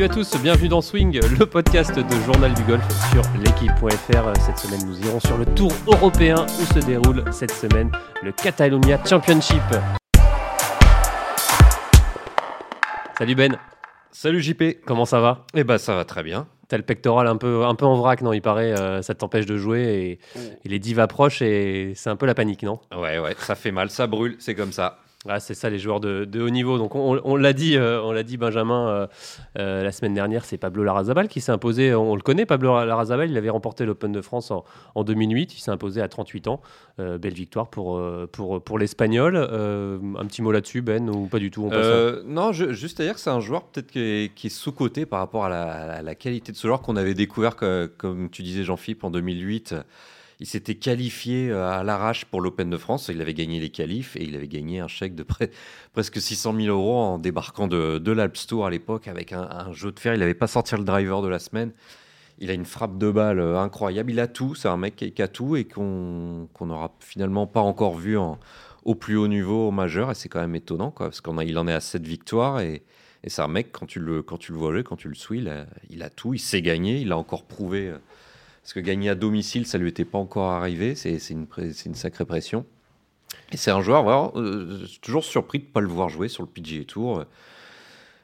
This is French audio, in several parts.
Salut à tous, bienvenue dans Swing, le podcast de Journal du Golf sur l'équipe.fr. Cette semaine, nous irons sur le tour européen où se déroule cette semaine le Catalonia Championship. Salut Ben. Salut JP. Comment ça va? Eh ben ça va très bien. T'as le pectoral un peu, un peu en vrac, non? Il paraît, euh, ça t'empêche de jouer et, et les divs approchent et c'est un peu la panique, non? Ouais, ouais, ça fait mal, ça brûle, c'est comme ça. Ah, c'est ça les joueurs de, haut niveau. Donc on, l'a dit, euh, on l'a dit Benjamin euh, euh, la semaine dernière, c'est Pablo Larrazabal qui s'est imposé. On le connaît, Pablo Larrazabal. Il avait remporté l'Open de France en, en, 2008. Il s'est imposé à 38 ans. belle victoire pour pour pour l'Espagnol. un petit mot là-dessus, Ben, ou pas du tout Non, juste à dire que c'est un joueur peut-être qui est, sous coté par rapport à la, qualité de ce joueur qu'on avait découvert, comme tu disais Jean-Philippe en 2008. Il s'était qualifié euh, à l'arrache pour l'Open de France. Il avait gagné les qualifs et il avait gagné un chèque de près, presque 600 000 euros en débarquant de, de l'Alps Tour à l'époque avec un, jeu de fer. Il n'avait pas sorti le driver de la semaine. Il a une frappe de balle euh, incroyable. Il a tout. C'est un mec qui a tout et qu'on n'aura finalement pas encore vu au plus haut niveau au majeur. Et c'est quand même étonnant quoi, parce qu'il en est à 7 victoires. Et, c'est un mec, quand tu le, quand tu le vois jouer, quand tu le suis, il a, il a tout. Il sait gagner. Il a encore prouvé euh, parce que gagner à domicile, ça lui était pas encore arrivé. C'est une, une, sacrée pression. Et c'est un joueur, voilà, euh, toujours surpris de ne pas le voir jouer sur le PGA Tour.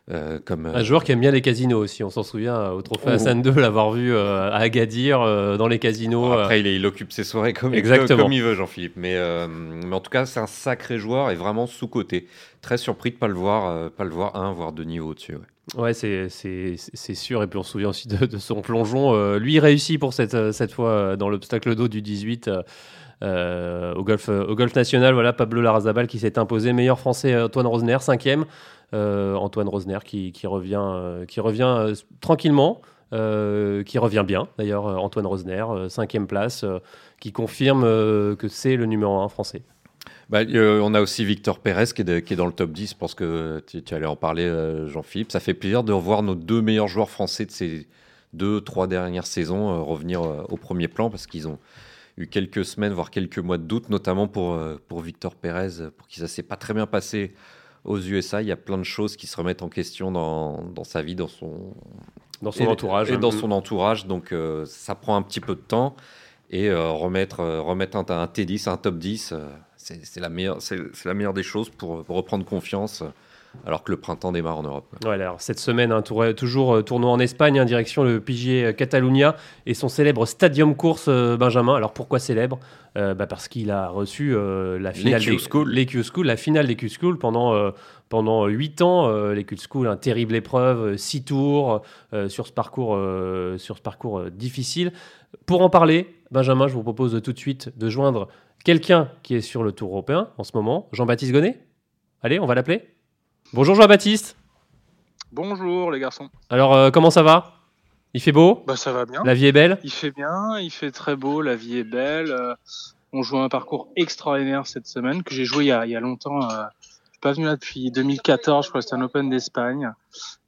Euh, comme, un joueur qui aime bien les casinos aussi, on s'en souvient au Trophée Hassan 2, l'avoir vu euh, à Agadir euh, dans les casinos. Après, il, il, occupe ses soirées comme, Exactement. comme il veut, Jean-Philippe. Mais, mais, en tout cas, c'est un sacré joueur et vraiment sous-côté. Très surpris de ne pas le voir, pas le voir un, voire deux niveaux au-dessus. Ouais. Ouais, c'est sûr. Et puis on se souvient aussi de, son plongeon. lui, il réussit pour cette, cette fois dans l'obstacle d'eau du 18. Euh, au, golf, au golf national, voilà, Pablo Larrazabal qui s'est imposé meilleur français Antoine Rosner, cinquième. Euh, Antoine Rosner qui, qui revient, euh, qui revient tranquillement. qui revient bien d'ailleurs, Antoine Rosner, cinquième place, qui confirme que c'est le numéro un français. Bah, euh, on a aussi Victor Pérez qui est, qui est, dans le top 10. Je pense que tu, tu allais en parler, euh, Jean-Philippe. Ça fait plaisir de revoir nos deux meilleurs joueurs français de ces deux, trois dernières saisons euh, revenir au premier plan parce qu'ils ont eu quelques semaines, voire quelques mois de doute, notamment pour, pour Victor Pérez, pour qui ça s'est pas très bien passé aux USA. Il y a plein de choses qui se remettent en question dans, dans sa vie, dans son, dans son et, entourage. Et dans son entourage. Donc ça prend un petit peu de temps. Et remettre, remettre un, un, T10, un top 10 c'est la, meilleure, la meilleure des choses pour, pour, reprendre confiance alors que le printemps démarre en Europe. Ouais, alors, cette semaine, tour, toujours euh, tournoi en Espagne, en hein, direction le PGA Catalunya et son célèbre Stadium Course euh, Benjamin. Alors pourquoi célèbre? Euh, bah Parce qu'il a reçu euh, la finale des School. Les Q-School, la finale des Q-School pendant, euh, pendant 8 ans. les Q-School, une terrible épreuve, 6 tours sur ce parcours, sur ce parcours difficile. Pour en parler, Benjamin, je vous propose tout de suite de joindre quelqu'un qui est sur le Tour européen en ce moment, Jean-Baptiste Gonnet. Allez, on va l'appeler. Bonjour Jean-Baptiste. Bonjour les garçons. Alors, euh, comment ça va? Il fait beau? Bah, Ça va bien. La vie est belle? Il fait bien, il fait très beau, la vie est belle. Euh, on joue un parcours extraordinaire cette semaine que j'ai joué il y, a, il y a longtemps. Euh, je suis pas venu là depuis 2014, je crois que c'était un Open d'Espagne.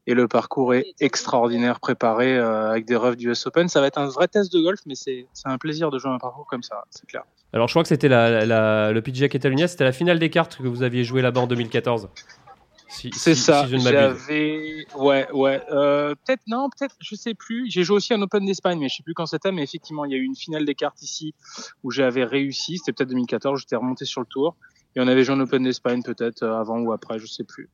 Et le parcours est extraordinaire, préparé euh, avec des refs du US Open. Ça va être un vrai test de golf, mais c'est un plaisir de jouer un parcours comme ça, c'est clair. Alors, je crois que c'était la, la, le PGA Catalunya, c'était la finale des cartes que vous aviez joué là-bas en 2014. Si, c'est si, ça. Si J'avais, ouais, ouais. Euh, peut-être non, peut-être, je sais plus. J'ai joué aussi un Open d'Espagne, mais je sais plus quand c'était. Mais effectivement, il y a eu une finale des cartes ici où j'avais réussi. C'était peut-être 2014. J'étais remonté sur le tour et on avait joué un Open d'Espagne peut-être euh, avant ou après, je sais plus.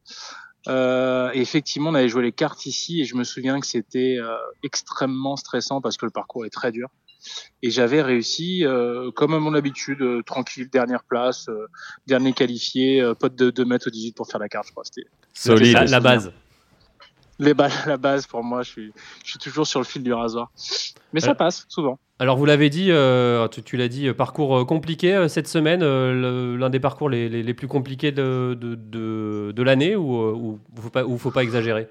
Euh, et effectivement, on avait joué les cartes ici et je me souviens que c'était euh, extrêmement stressant parce que le parcours est très dur. Et j'avais réussi, euh, comme à mon habitude, euh, tranquille, dernière place, euh, dernier qualifié, pote de 2 mètres au 18 pour faire la carte, je crois. C'était solide, la, la base. Les balles, la base pour moi, je suis, je suis toujours sur le fil du rasoir. Mais ça passe souvent. Alors vous l'avez dit, euh, tu, tu l'as dit, parcours compliqué euh, cette semaine, euh, l'un des parcours les, les, les, plus compliqués de, de, de, de l'année ou il faut, pas, faut pas exagérer?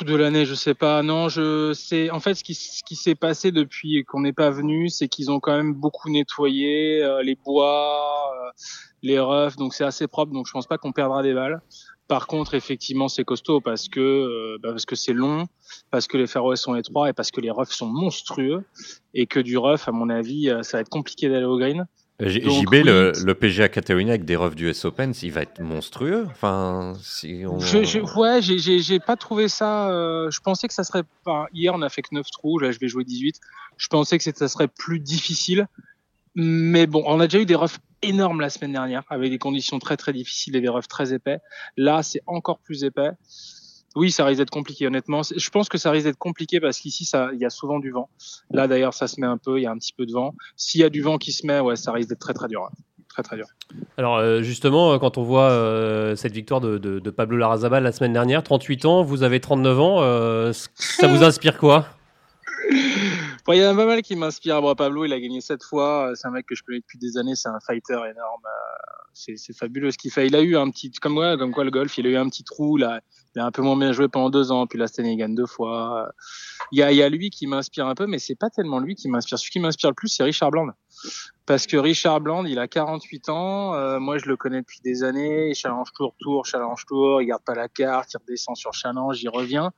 De l'année, je sais pas. Non, je sais. En fait, ce qui, ce qui s'est passé depuis qu'on n'est pas venu, c'est qu'ils ont quand même beaucoup nettoyé euh, les bois, euh, les roughs, donc c'est assez propre. Donc je pense pas qu'on perdra des balles. Par contre, effectivement, c'est costaud parce que euh, bah parce que c'est long, parce que les fairways sont étroits et parce que les roughs sont monstrueux et que du rough, à mon avis, ça va être compliqué d'aller au green. JB, le, le, PGA Catalonia avec des refs du US Open, il va être monstrueux. Enfin, si on... je, ouais, j'ai pas trouvé ça. Euh, je pensais que ça serait. hier, on a fait que 9 trous. Là, je vais jouer 18. Je pensais que ça serait plus difficile. Mais bon, on a déjà eu des refs énormes la semaine dernière, avec des conditions très très difficiles et des refs très épais. Là, c'est encore plus épais. Oui, ça risque d'être compliqué, honnêtement. Je pense que ça risque d'être compliqué parce qu'ici, il y a souvent du vent. Là, d'ailleurs, ça se met un peu, il y a un petit peu de vent. S'il y a du vent qui se met, ouais, ça risque d'être très, très dur. Très, très dur. Alors, euh, justement, quand on voit euh, cette victoire de, de, Pablo Larrazabal la semaine dernière, 38 ans, vous avez 39 ans, euh, ça vous inspire quoi? il y en a pas mal qui m'inspirent. Bon, Pablo, il a gagné sept fois. C'est un mec que je connais depuis des années. C'est un fighter énorme. C'est fabuleux ce qu'il fait. Il a eu un petit, comme moi, comme quoi le golf, il a eu un petit trou là. Il a un peu moins bien joué pendant deux ans. Puis là, cette année, il gagne deux fois. Il y a, il y a lui qui m'inspire un peu, mais c'est pas tellement lui qui m'inspire. Celui qui m'inspire le plus, c'est Richard Bland. Parce que Richard Bland, il a 48 ans. Euh, moi, je le connais depuis des années. Challenge tour, tour, challenge tour. Il garde pas la carte. Il redescend sur challenge. Il revient.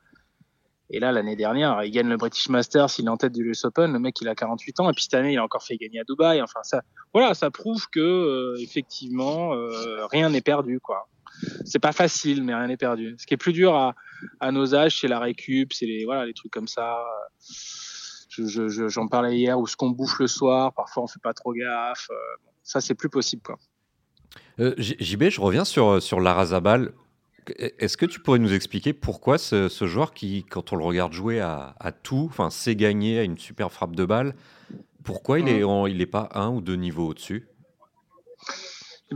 Et là, l'année dernière, il gagne le British Masters, il est en tête du US Open. Le mec, il a 48 ans. Et puis cette année, il a encore fait gagner à Dubaï. Enfin, ça, voilà, ça prouve que euh, effectivement, euh, rien n'est perdu, quoi. C'est pas facile, mais rien n'est perdu. Ce qui est plus dur à, à nos âges, c'est la récup, c'est les voilà, les trucs comme ça. J'en je, je, parlais hier, ou ce qu'on bouffe le soir. Parfois, on fait pas trop gaffe. Euh, ça, c'est plus possible, quoi. JB, je reviens sur sur Larazabal. Est-ce que tu pourrais nous expliquer pourquoi ce, joueur qui, quand on le regarde jouer à, tout, enfin, sait gagner à une super frappe de balle, pourquoi il n'est mmh. il est pas un ou deux niveaux au-dessus?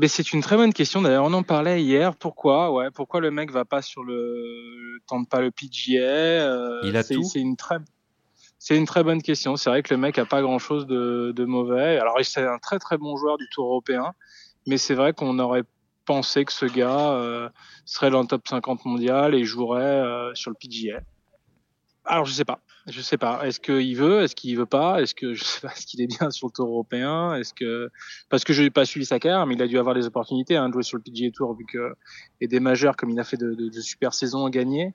Eh c'est une très bonne question. D'ailleurs, on en parlait hier. Pourquoi? Ouais, pourquoi le mec va pas sur le tente pas le PGA euh, Il a tout? C'est une très c'est une très bonne question. C'est vrai que le mec a pas grand chose de, de mauvais. Alors, c'est un très très bon joueur du Tour européen, mais c'est vrai qu'on aurait pensé que ce gars euh, serait dans le top 50 mondial et jouerait euh, sur le PGA. Alors je sais pas, je sais pas. Est-ce qu'il veut, est-ce qu'il veut pas, est-ce que je sais pas, est-ce qu'il est bien sur le Tour européen, est-ce que parce que je n'ai pas suivi sa carrière, mais il a dû avoir des opportunités hein, de jouer sur le PGA Tour vu que et des majeurs comme il a fait de, de, de super saisons gagnées.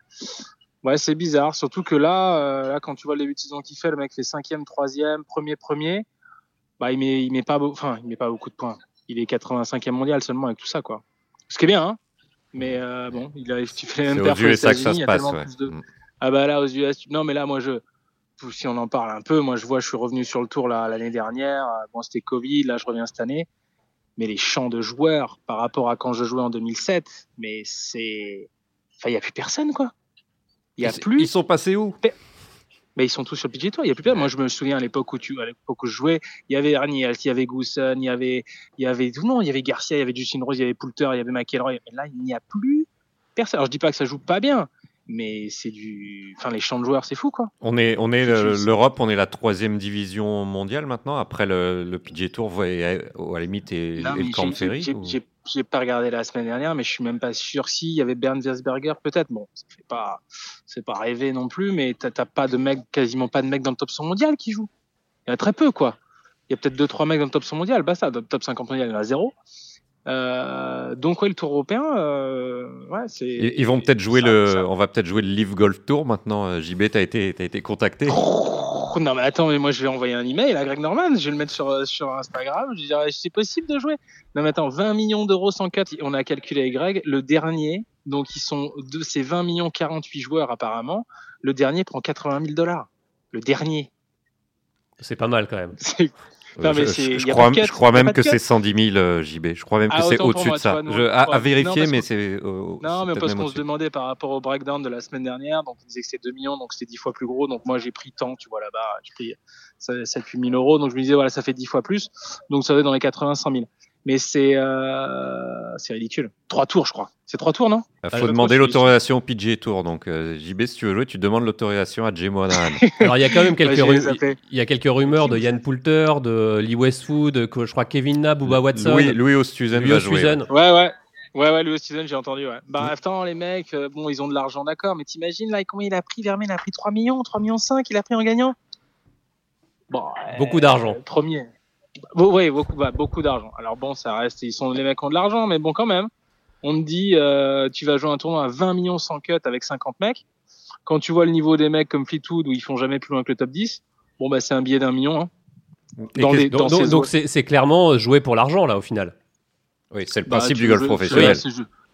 Ouais, c'est bizarre, surtout que là, euh, là quand tu vois le début de saison qu'il fait, le mec fait cinquième, troisième, premier, premier, bah il met il met pas, enfin il met pas beaucoup de points il est 85e mondial seulement avec tout ça, quoi. Ce qui est bien, hein. Mais euh, bon, il a, tu fais même aux USA que ça se passe, ouais. de... Mm. Ah bah là, aux US, non, mais là, moi, je, si on en parle un peu, moi, je vois, je suis revenu sur le tour l'année dernière. Bon, c'était Covid, là, je reviens cette année. Mais les champs de joueurs par rapport à quand je jouais en 2007, mais c'est, enfin, il y a plus personne, quoi. Il y a plus. Ils sont passés où? Mais ils sont tous sur le PG Tour. Il y a plus personne. Moi, je me souviens à l'époque où tu, à l'époque où je jouais, il y avait Arniel, il y avait Goosen, il y avait, il y avait tout le monde. Il y avait Garcia, il y avait Justin Rose, il y avait Poulter, il y avait McElroy. Mais là, il n'y a plus personne. Alors, je dis pas que ça joue pas bien, mais c'est du, enfin, les champs de joueurs, c'est fou, quoi. On est, on est l'Europe, on est la troisième division mondiale maintenant après le, le PG Tour, à la limite et, le Camp Ferry j'ai pas regardé la semaine dernière, mais je suis même pas sûr s'il y avait Bernd Wiesberger, peut-être. Bon, ça fait pas, c'est pas rêver non plus, mais t'as pas de mec, quasiment pas de mecs dans le top 100 mondial qui jouent. Il y en a très peu, quoi. Il y a peut-être deux, trois mecs dans le top 100 mondial, bah ça, dans le top 50 mondial, il y en a zéro. Euh, donc ouais, le Tour européen, euh, ouais, c'est. Ils, vont peut-être jouer le, on va peut-être jouer le Live Golf Tour maintenant. Euh, JB, t'as été, as été contacté. Non mais attends, mais moi je vais envoyer un email à Greg Norman, je vais le mettre sur sur Instagram. Je dirais, c'est possible de jouer? Non mais attends, 20 millions d'euros 104, on a calculé avec Greg. Le dernier, donc ils sont de ces 20 millions 48 joueurs apparemment. Le dernier prend 80 000 dollars. Le dernier. C'est pas mal quand même. je, crois, même que c'est 110 000 JB. Je crois même que ah, c'est au-dessus de ça. à, vérifier, mais c'est. Euh, non, mais parce qu'on se demandait par rapport au breakdown de la semaine dernière, donc on disait que c'est 2 millions, donc c'était 10 fois plus gros. Donc moi j'ai pris tant, tu vois là-bas, j'ai pris 7-8 000 euros. Donc je me disais, voilà, ça fait 10 fois plus. Donc ça va être dans les 80-100 000 mais c'est euh, c'est ridicule. Trois tours, je crois. C'est trois tours, non? Il faut demander l'autorisation au PGA Tour. Donc, euh, JB, si tu veux jouer, tu demandes l'autorisation à Jay Monahan. Alors, il y a quand même quelques, il y a quelques rumeurs de Yann Poulter, de Lee Westwood, je crois Kevin Na, Bubba Watson. Louis, Louis Oosthuizen va jouer. Ouais, ouais. Ouais, ouais, Louis Oosthuizen, j'ai entendu, ouais. Bah, attends, les mecs, euh, bon, ils ont de l'argent, d'accord, mais t'imagines, là, combien il a pris, Vermeer, il a pris 3 millions, 3 millions 5, il a pris en gagnant? Bon, Beaucoup d'argent. Premier. Oui, beaucoup, bah, beaucoup d'argent. Alors bon, ça reste, ils sont les mecs qui ont de l'argent, mais bon, quand même. On te dit, euh, tu vas jouer un tournoi à 20 millions sans cut avec 50 mecs. Quand tu vois le niveau des mecs comme Fleetwood où ils font jamais plus loin que le top 10, bon, bah, c'est un billet d'un million. Hein. donc c'est clairement jouer pour l'argent là au final. Oui, c'est le bah, principe du golf professionnel.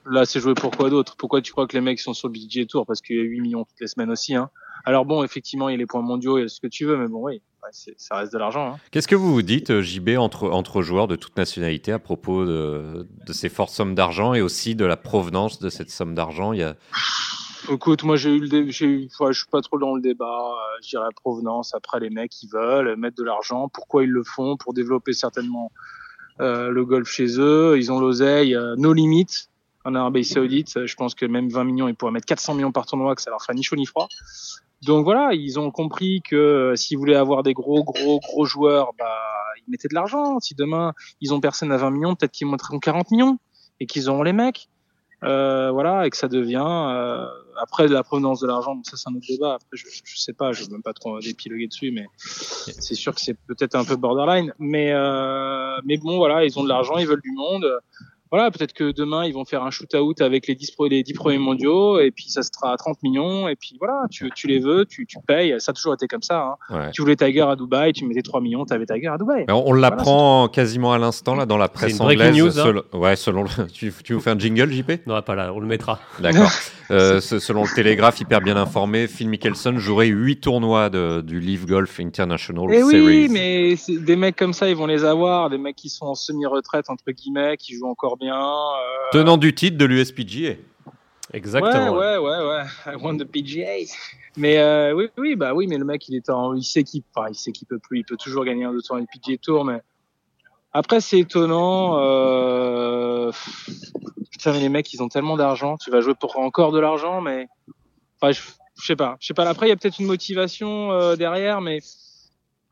Là, c'est jouer pour quoi d'autre? Pourquoi tu crois que les mecs sont sur le budget Tour? Parce qu'il y a 8 millions toutes les semaines aussi. Hein. Alors bon, effectivement, il y a les points mondiaux, et ce que tu veux, mais bon, oui, ça reste de l'argent. Hein. Qu'est-ce que vous vous dites, euh, JB, entre, entre joueurs de toute nationalité à propos de, de ces fortes sommes d'argent et aussi de la provenance de cette somme d'argent? Il y a... Écoute, moi j'ai eu le eu, je suis pas trop dans le débat. Euh, je dirais provenance. Après, les mecs, ils veulent mettre de l'argent. Pourquoi ils le font? Pour développer certainement euh, le golf chez eux. Ils ont l'oseille, euh, nos limites en Arabie Saoudite. Je pense que même 20 millions, ils pourraient mettre 400 millions par tournoi, que ça leur fera ni chaud ni froid. Donc voilà, ils ont compris que euh, s'ils voulaient avoir des gros, gros, gros joueurs, bah, ils mettaient de l'argent. Si demain, ils ont personne à 20 millions, peut-être qu'ils monteront 40 millions et qu'ils auront les mecs. Euh, voilà, et que ça devient euh, après la provenance de l'argent. ça c'est un autre débat. Après, je, je sais pas, je veux même pas trop épiloguer dessus, mais c'est sûr que c'est peut-être un peu borderline. Mais euh, mais bon, voilà, ils ont de l'argent, ils veulent du monde voilà, peut-être que demain ils vont faire un shoot-out avec les 10, les 10 premiers mondiaux et puis ça sera à 30 millions et puis voilà, tu, tu les veux, tu, tu payes. Ça a toujours été comme ça. Hein. Tu voulais Tiger à Dubaï, tu mettais 3 millions, tu avais Tiger à Dubaï. on, l'apprend quasiment à l'instant là dans la presse anglaise. News, hein. Ouais, selon tu, tu vous fais un jingle, JP Non, pas là, on le mettra. D'accord. euh, selon le Télégraphe, hyper bien informé, Phil Mickelson jouerait 8 tournois de, du Live Golf International et eh Series. Oui, mais des mecs comme ça, ils vont les avoir. Des mecs qui sont en semi-retraite entre guillemets, qui jouent encore bien. Euh, Tenant du titre de l'USPGA. Exactement. Ouais, ouais, ouais, ouais. I won the PGA. Mais euh, oui, oui, bah oui, mais le mec, il est en, il sait qu'il, enfin, il sait qu'il peut plus, il peut toujours gagner un deux tours du PGA Tour, mais après c'est étonnant. Euh... Putain, mais les mecs, ils ont tellement d'argent. Tu vas jouer pour encore de l'argent, mais enfin, je, je sais pas, je sais pas. Après, il y a peut-être une motivation euh, derrière, mais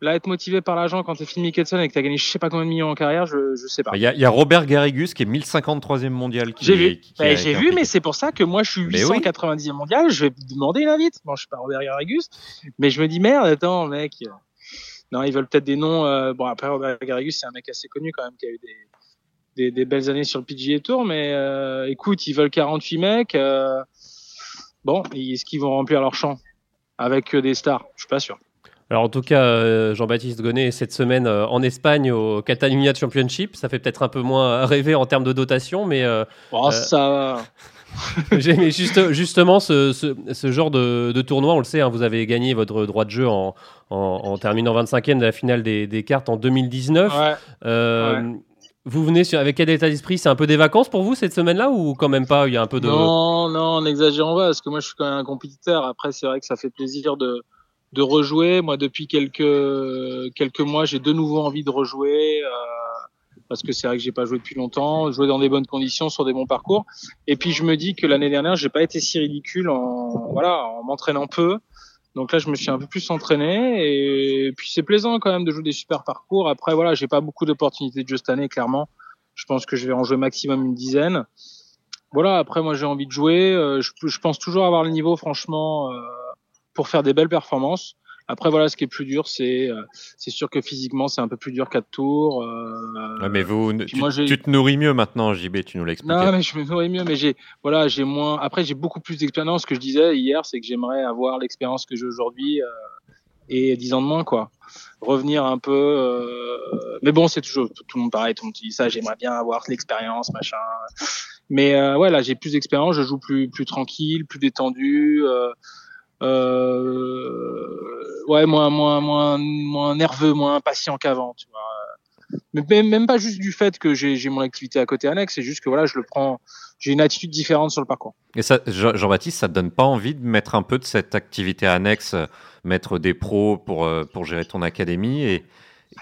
Là, être motivé par l'argent quand t'es Phil Mickelson et que t'as gagné je sais pas combien de millions en carrière, je, je sais pas. Il y, y, a Robert Garrigus qui est 1053e mondial. J'ai vu, bah, j'ai vu, mais c'est pour ça que moi je suis 890e mondial. Je vais demander une invite. Bon, je suis pas Robert Garrigus, mais je me dis merde, attends, mec. Non, ils veulent peut-être des noms. Euh... Bon, après Robert Garrigus, c'est un mec assez connu quand même qui a eu des, des, des belles années sur le PGA Tour, mais euh, écoute, ils veulent 48 mecs. Euh... Bon, est-ce qu'ils vont remplir leur champ avec des stars? Je suis pas sûr. Alors en tout cas, euh, Jean-Baptiste Gonnet cette semaine euh, en Espagne au Catalunya Championship. Ça fait peut-être un peu moins rêver en termes de dotation, mais euh, oh, ça. mais juste, justement, ce, ce, genre de, tournoi, on le sait, hein, vous avez gagné votre droit de jeu en, en, terminant 25e de la finale des, des cartes en 2019. Vous venez sur, avec quel état d'esprit? C'est un peu des vacances pour vous cette semaine-là ou quand même pas? Il y a un peu de. Non, non, n'exagérons pas, parce que moi je suis quand même un compétiteur. Après, c'est vrai que ça fait plaisir de, de rejouer. Moi, depuis quelques quelques mois, j'ai de nouveau envie de rejouer euh, parce que c'est vrai que j'ai pas joué depuis longtemps, jouer dans des bonnes conditions sur des bons parcours. Et puis je me dis que l'année dernière, j'ai pas été si ridicule en voilà en m'entraînant peu. Donc là, je me suis un peu plus entraîné et puis c'est plaisant quand même de jouer des super parcours. Après voilà, j'ai pas beaucoup d'opportunités de jeu cette année, clairement. Je pense que je vais en jouer maximum une dizaine. Voilà. Après, moi, j'ai envie de jouer. Euh, je, je, pense toujours avoir le niveau, franchement. Euh, pour faire des belles performances. Après, voilà, ce qui est plus dur, c'est euh, c'est sûr que physiquement, c'est un peu plus dur quatre tours. Euh, mais vous, tu, tu, te nourris mieux maintenant, JB, tu nous l'expliques. Non, mais je me nourris mieux, mais j'ai voilà, j'ai moins. Après, j'ai beaucoup plus d'expérience. Ce que je disais hier, c'est que j'aimerais avoir l'expérience que j'ai aujourd'hui euh, et dix ans de moins, quoi. Revenir un peu. Euh, mais bon, c'est toujours tout le monde pareil. Tout le monde dit ça. J'aimerais bien avoir l'expérience, machin. Mais euh, ouais, là, j'ai plus d'expérience. Je joue plus plus tranquille, plus détendu. Euh, ouais, moins, moins, moins, moins nerveux, moins impatient qu'avant. Mais même pas juste du fait que j'ai mon activité à côté annexe, c'est juste que voilà, je le prends, j'ai une attitude différente sur le parcours. Et ça, Jean-Baptiste, ça te donne pas envie de mettre un peu de cette activité annexe, euh, mettre des pros pour, euh, pour gérer ton académie et,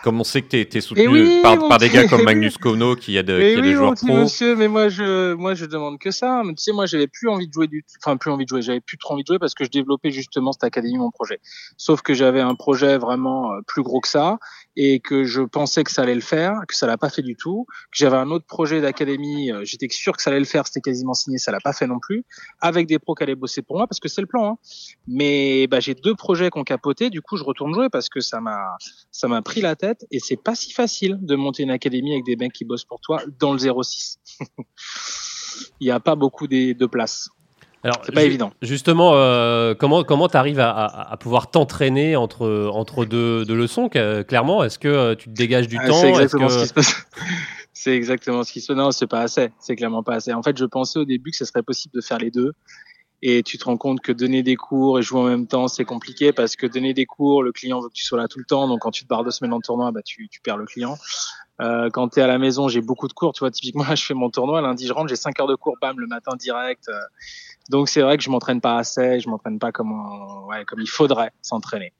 comme on sait que tu es, soutenu par, des gars comme Magnus Kono qui a, de, qui a des joueurs pro. monsieur, mais moi je, moi je demande que ça. tu sais, moi j'avais plus envie de jouer du, enfin plus envie de jouer, j'avais plus trop envie de jouer parce que je développais justement cette académie, mon projet. Sauf que j'avais un projet vraiment euh, plus gros que ça et que je pensais que ça allait le faire, que ça l'a pas fait du tout, que j'avais un autre projet d'académie, euh, j'étais sûr que ça allait le faire, c'était quasiment signé, ça l'a pas fait non plus, avec des pros qui allaient bosser pour moi parce que c'est le plan. Hein. Mais bah, j'ai deux projets qui ont capoté, du coup je retourne jouer parce que ça m'a ça m'a pris la tête et c'est pas si facile de monter une académie avec des mecs qui bossent pour toi dans le 06. Il n'y a pas beaucoup de, de place. Alors, c'est pas évident. Justement, euh, comment comment tu arrives à, pouvoir t'entraîner entre entre deux, deux leçons Clairement, est-ce que euh, tu te dégages du ah, temps? C'est exactement ce qui se passe. c'est exactement ce qui se passe. Non, c'est pas assez. C'est clairement pas assez. En fait, je pensais au début que ce serait possible de faire les deux. Et tu te rends compte que donner des cours et jouer en même temps, c'est compliqué parce que donner des cours, le client veut que tu sois là tout le temps. Donc, quand tu te barres deux semaines en tournoi, bah, tu, tu perds le client. Euh, quand tu es à la maison, j'ai beaucoup de cours. Tu vois, typiquement, là, je fais mon tournoi. Lundi, je rentre, j'ai 5 heures de cours, bam, le matin direct. Euh. Donc, c'est vrai que je m'entraîne pas assez. Je m'entraîne pas comme, ouais, comme il faudrait s'entraîner.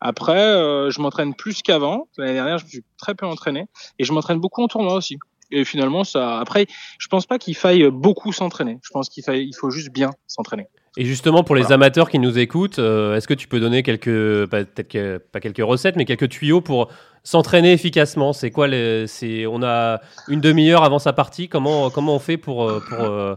Après, euh, je m'entraîne plus qu'avant. L'année dernière, je me suis très peu entraîné. Et je m'entraîne beaucoup en tournoi aussi. Et finalement, ça. Après, je pense pas qu'il faille beaucoup s'entraîner. Je pense qu'il il faut juste bien s'entraîner. Et justement, pour les amateurs qui nous écoutent, euh, est-ce que tu peux donner quelques, peut-être pas quelques recettes, mais quelques tuyaux pour s'entraîner efficacement? C'est quoi les, c'est, On a une demi-heure avant sa partie. Comment, comment on fait pour, euh, pour, euh,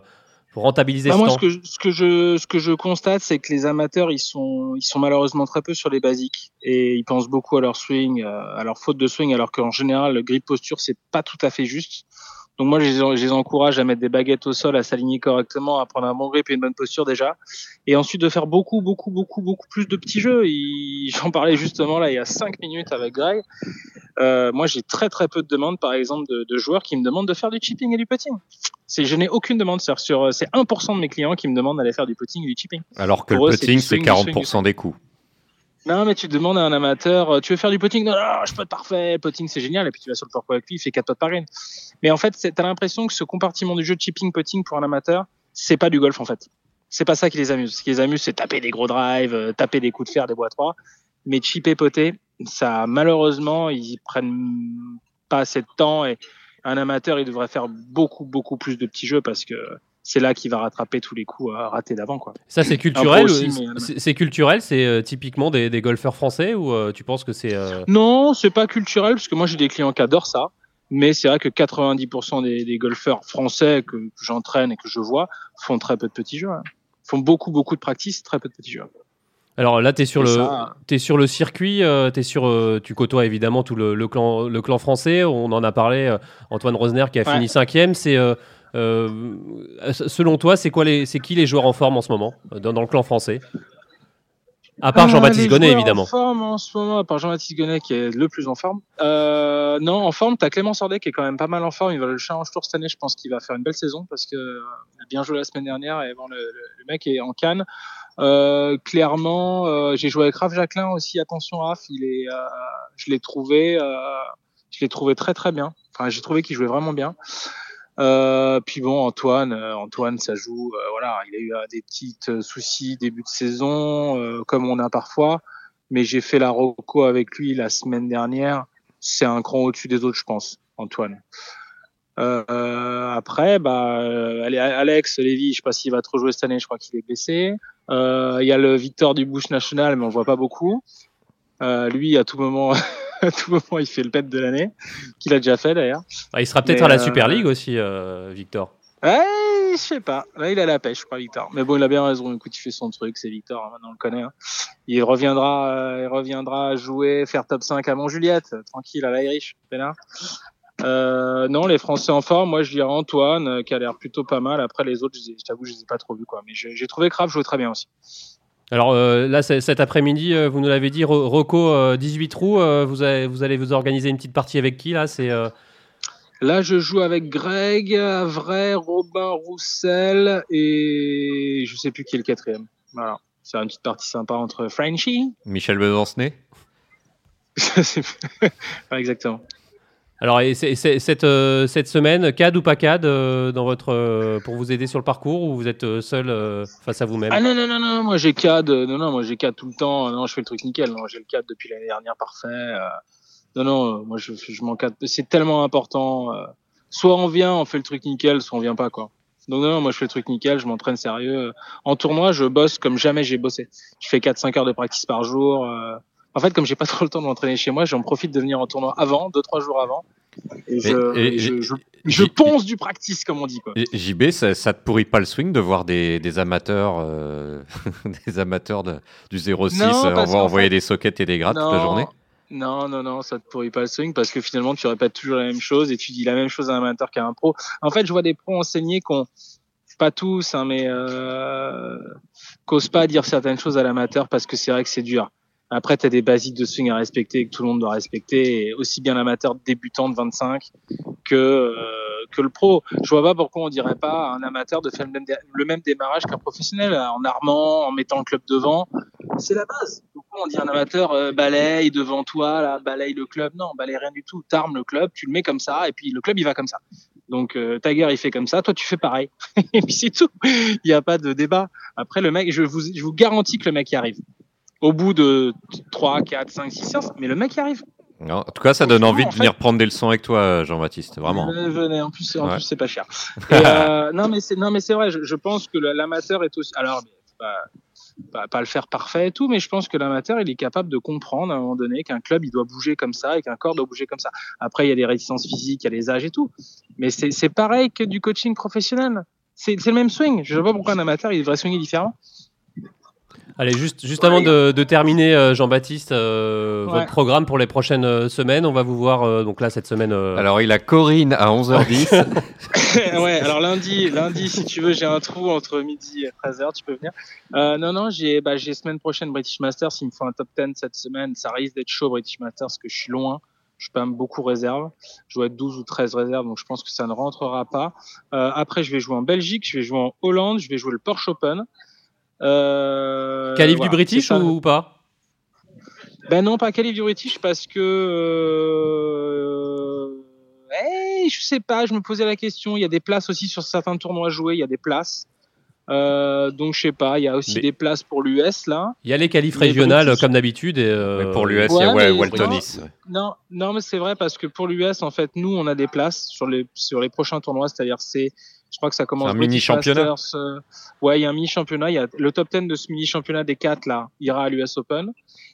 pour rentabiliser bah, ce moi, temps ce que, ce que je, ce que je constate, c'est que les amateurs, ils sont, ils sont malheureusement très peu sur les basiques et ils pensent beaucoup à leur swing, à leur faute de swing, alors qu'en général, le grip posture, c'est pas tout à fait juste. Donc moi, je les, encourage à mettre des baguettes au sol, à s'aligner correctement, à prendre un bon grip et une bonne posture déjà, et ensuite de faire beaucoup, beaucoup, beaucoup, beaucoup plus de petits jeux. J'en parlais justement là il y a cinq minutes avec Greg. Euh, moi, j'ai très très peu de demandes, par exemple, de, de, joueurs qui me demandent de faire du chipping et du putting. C'est, je n'ai aucune demande. C'est sur, c'est 1% de mes clients qui me demandent d'aller faire du putting et du chipping. Alors que le putting, c'est 40% des coûts. Non, mais tu demandes à un amateur, euh, tu veux faire du potting? Non, non, je peux parfait, potting c'est génial. Et puis tu vas sur le parcours avec lui, il fait 4 potes par green. Mais en fait, t'as l'impression que ce compartiment du jeu chipping, potting pour un amateur, c'est pas du golf en fait. C'est pas ça qui les amuse. Ce qui les amuse, c'est taper des gros drives, euh, taper des coups de fer, des bois 3. Mais chipper, poter, ça, malheureusement, ils prennent pas assez de temps et un amateur, il devrait faire beaucoup, beaucoup plus de petits jeux parce que c'est là qu'il va rattraper tous les coups euh, ratés d'avant. Quoi. Ça, c'est culturel C'est culturel C'est euh, typiquement des, golfeurs français ou euh, tu penses que c'est. Non, c'est pas culturel parce que moi j'ai des clients qui adorent ça. Mais c'est vrai que 90% des, golfeurs français que, j'entraîne et que je vois font très peu de petits jeux. Hein. Font beaucoup, beaucoup de practice, très peu de petits jeux. Alors là, tu es, sur le, es sur le circuit, es sur, tu côtoies évidemment tout le, clan, le clan français. On en a parlé, Antoine Rosner qui a fini cinquième. C'est euh, selon toi, c'est quoi les, c'est qui les joueurs en forme en ce moment dans, le clan français? À part Jean-Baptiste Gonnet, évidemment. En forme en ce moment, à part Jean-Baptiste Gonnet qui est le plus en forme. Euh, non, en forme, t'as Clément Sordet qui est quand même pas mal en forme. Il va le Challenge Tour cette année. Je pense qu'il va faire une belle saison parce que euh, a bien joué la semaine dernière et bon, le, mec est en canne. clairement, j'ai joué avec Raph Jacquelin aussi. Attention, Raph, il est, je l'ai trouvé, je l'ai trouvé très très bien. Enfin, j'ai trouvé qu'il jouait vraiment bien. Euh, puis bon, Antoine, euh, Antoine, ça joue. Euh, voilà, il a eu des petits soucis début de saison, comme on a parfois. Mais j'ai fait la roco avec lui la semaine dernière. C'est un cran au-dessus des autres, je pense, Antoine. après, bah, Alex Lévy, je sais pas s'il va trop jouer cette année. Je crois qu'il est blessé. Il y a le Victor du Bush National, mais on voit pas beaucoup. lui, à tout moment. à tout moment, il fait le pet de l'année, qu'il a déjà fait d'ailleurs. Ah, il sera peut-être à la Super euh, League aussi, euh, Victor. Ouais, je sais pas. Là, il a la pêche, je crois, Victor. Mais bon, il a bien raison. Écoute, il fait son truc, c'est Victor. Hein, maintenant, on le connaît. Hein. Il reviendra, euh, il reviendra jouer, faire top 5 à Montjuliette, tranquille à l'Irish. là? Euh, non, les Français en forme. Moi, je dirais Antoine, qui a l'air plutôt pas mal. Après, les autres, je, t'avoue, je les ai pas trop vus, quoi. Mais j'ai trouvé Kraft jouer très bien aussi. Alors euh, là, cet après-midi, euh, vous nous l'avez dit, Rocco, 18 euh, trous, vous, vous, allez vous organiser une petite partie avec qui là c'est, Là, je joue avec Greg, Avray, Robin Roussel et je sais plus qui est le quatrième. Voilà, c'est une petite partie sympa entre Frenchy. Michel Besancenay Exactement. Alors, et cette, euh, cette semaine, CAD ou pas CAD euh, dans votre, euh, pour vous aider sur le parcours ou vous êtes seul face à vous-même? Ah non, non, non, non, moi j'ai CAD, non, non, moi j'ai CAD tout le temps. Non, je fais le truc nickel. Non, j'ai le CAD depuis l'année dernière, parfait. non, non, moi je, je m'en CAD. C'est tellement important. soit on vient, on fait le truc nickel, soit on vient pas, quoi. Donc non, non, moi je fais le truc nickel, je m'entraîne sérieux. En tournoi, je bosse comme jamais j'ai bossé. Je fais 4-5 heures de practice par jour. En fait, comme j'ai pas trop le temps de m'entraîner chez moi, j'en profite de venir en tournoi avant, deux trois jours avant. Et, je, ponce du practice, comme on dit. Quoi. JB, ça, ça te pourrit pas le swing de voir des, amateurs, euh, des amateurs de, du 06 euh, on va envoyer des sockets et des grattes toute la journée non, non, non, ça te pourrit pas le swing parce que finalement tu répètes toujours la même chose et tu dis la même chose à un amateur qu'à un pro. En fait, je vois des pros enseigner qu'on pas tous, hein, mais euh, cause pas dire certaines choses à l'amateur parce que c'est vrai que c'est dur. Après, tu as des basiques de swing à respecter que tout le monde doit respecter, aussi bien l'amateur débutant de 25 que euh, que le pro. Je vois pas pourquoi on dirait pas à un amateur de faire le même, démarrage qu'un professionnel en armant, en mettant le club devant. C'est la base. Pourquoi on dit un amateur euh, balaye devant toi, balaye le club? Non, balaye rien du tout. T'armes le club, tu le mets comme ça, et puis le club il va comme ça. Donc euh, Tiger il fait comme ça, toi tu fais pareil. et puis c'est tout. Il n'y a pas de débat. Après le mec, je vous, je vous garantis que le mec y arrive. Au bout de 3, 4, 5, 6 séances, mais le mec y arrive. en tout cas, ça donne envie de venir prendre des leçons avec toi, Jean-Baptiste, vraiment. venez, en plus, plus c'est pas cher. euh, non, mais c'est non, mais c'est vrai. Je, je, pense que l'amateur est aussi. Alors, pas, pas, pas, le faire parfait et tout, mais je pense que l'amateur, il est capable de comprendre à un moment donné qu'un club, il doit bouger comme ça et qu'un corps doit bouger comme ça. Après, il y a des réticences physiques, il y a les âges et tout, mais c'est pareil que du coaching professionnel. C'est le même swing. Je ne sais pas pourquoi un amateur, il devrait swinger différent. Allez, juste, juste avant de, de terminer, euh, Jean-Baptiste, euh, votre programme pour les prochaines euh, semaines, on va vous voir donc là cette semaine. Alors, il a Corinne à 11h10. ouais, alors lundi, lundi, si tu veux, j'ai un trou entre midi et 13h, tu peux venir. non, non, j'ai bah, semaine prochaine British Masters. S'il me faut un top 10 cette semaine, ça risque d'être chaud British Masters parce que je suis loin. Je suis pas beaucoup réserve. Je dois être 12 ou 13 réserves, donc je pense que ça ne rentrera pas. après, je vais jouer en Belgique, je vais jouer en Hollande, je vais jouer le Porsche Open. Euh, Calife du British ou, pas? Ben non, pas Calife du British parce que. Euh... Hey, je sais pas, je me posais la question. Il y a des places aussi sur certains tournois joués, il y a des places. Euh, donc je sais pas, il y a aussi des places pour l'US là. Il y a les qualifs régionales comme d'habitude. Et euh... pour l'US, il y a ouais, Waltonis. Non, non, mais c'est vrai parce que pour l'US, en fait, nous on a des places sur les sur les prochains tournois, c'est-à-dire c'est je crois que ça commence. Un mini championnat. Euh, ouais, il y a un mini championnat. Il y a le top 10 de ce mini championnat des 4 là ira à l'US Open.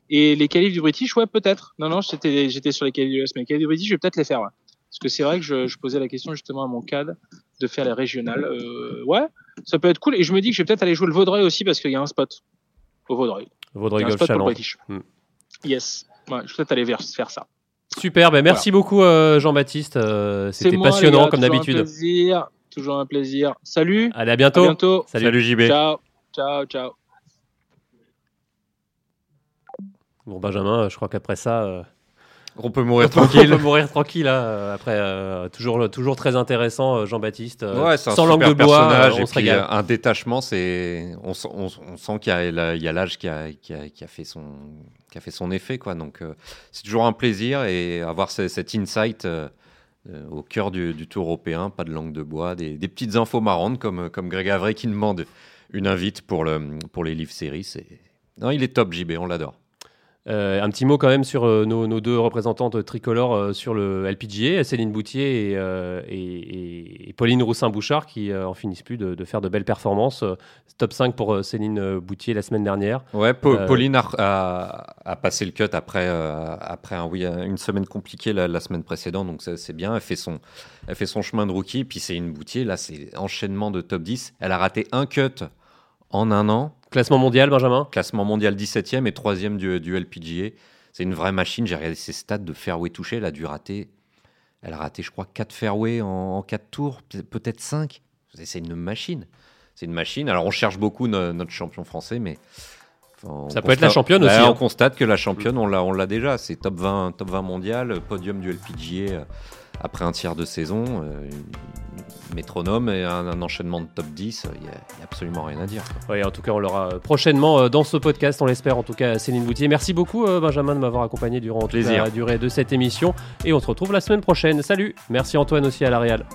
Et les qualifs du British, ouais, peut-être. Non, non, j'étais, j'étais sur les qualifs du US, mais les qualifs du British, je vais peut-être les faire. Parce que c'est vrai que je, je, posais la question justement à mon cadre de faire les régionales. Euh, ouais, ça peut être cool. Et je me dis que je vais peut-être aller jouer le Vaudreuil aussi parce qu'il y a un spot au Vaudreuil. Vaudreuil Golf Challenge. British. Hmm. Yes. Ouais, je vais peut-être aller faire ça. Super, ben merci beaucoup euh, Jean-Baptiste. Euh, c'était passionnant comme d'habitude. Toujours un plaisir. Salut. Allez, à bientôt. bientôt. Salut. JB. Ciao. Ciao, ciao. Bon, Benjamin, je crois qu'après ça. Euh, on peut mourir tranquille. on peut mourir tranquille. Euh, après, euh, toujours, toujours très intéressant, Jean-Baptiste. ouais, c'est un sans langue de bois, personnage. on et puis, un détachement, c'est. On, on, on, sent qu'il y a l'âge qui a, qui, a, qui a, fait son, qui a fait son effet, quoi. Donc, c'est toujours un plaisir et avoir cet insight. Euh, au cœur du, tour européen, pas de langue de bois, des, petites infos marrantes comme, Greg Avray qui demande une invite pour, le, pour les livres séries. Non, il est top, JB, on l'adore. Euh, un petit mot quand même sur euh, nos, deux représentantes tricolores euh, sur le LPGA, Céline Boutier et, Pauline Roussin-Bouchard, qui en finissent plus de, faire de belles performances. top 5 pour Céline Boutier la semaine dernière. Ouais, Pauline a, passé le cut après, après un, oui, une semaine compliquée la, semaine précédente, donc c'est bien. Elle fait, son, elle fait son chemin de rookie. Puis Céline Boutier, là, c'est enchaînement de top 10. Elle a raté un cut en un an. Classement mondial, Benjamin? Classement mondial 17e et 3e du, du LPGA. C'est une vraie machine. J'ai regardé ses stats de fairway touché. Elle a dû rater, elle a raté, je crois, 4 fairways en, en 4 tours, peut-être 5. C'est une machine. C'est une machine. Alors, on cherche beaucoup notre champion français, mais. Ça peut être la championne aussi. On hein. constate que la championne, on l'a déjà. C'est top 20, top 20 mondial, podium du LPGA après un tiers de saison, euh, métronome et un, enchaînement de top 10, il n'y a, absolument rien à dire. Oui, en tout cas, on l'aura prochainement euh, dans ce podcast, on l'espère en tout cas, Céline Boutier. Merci beaucoup, euh, Benjamin, de m'avoir accompagné durant toute la durée de cette émission. Et on se retrouve la semaine prochaine. Salut Merci Antoine aussi à la Réal.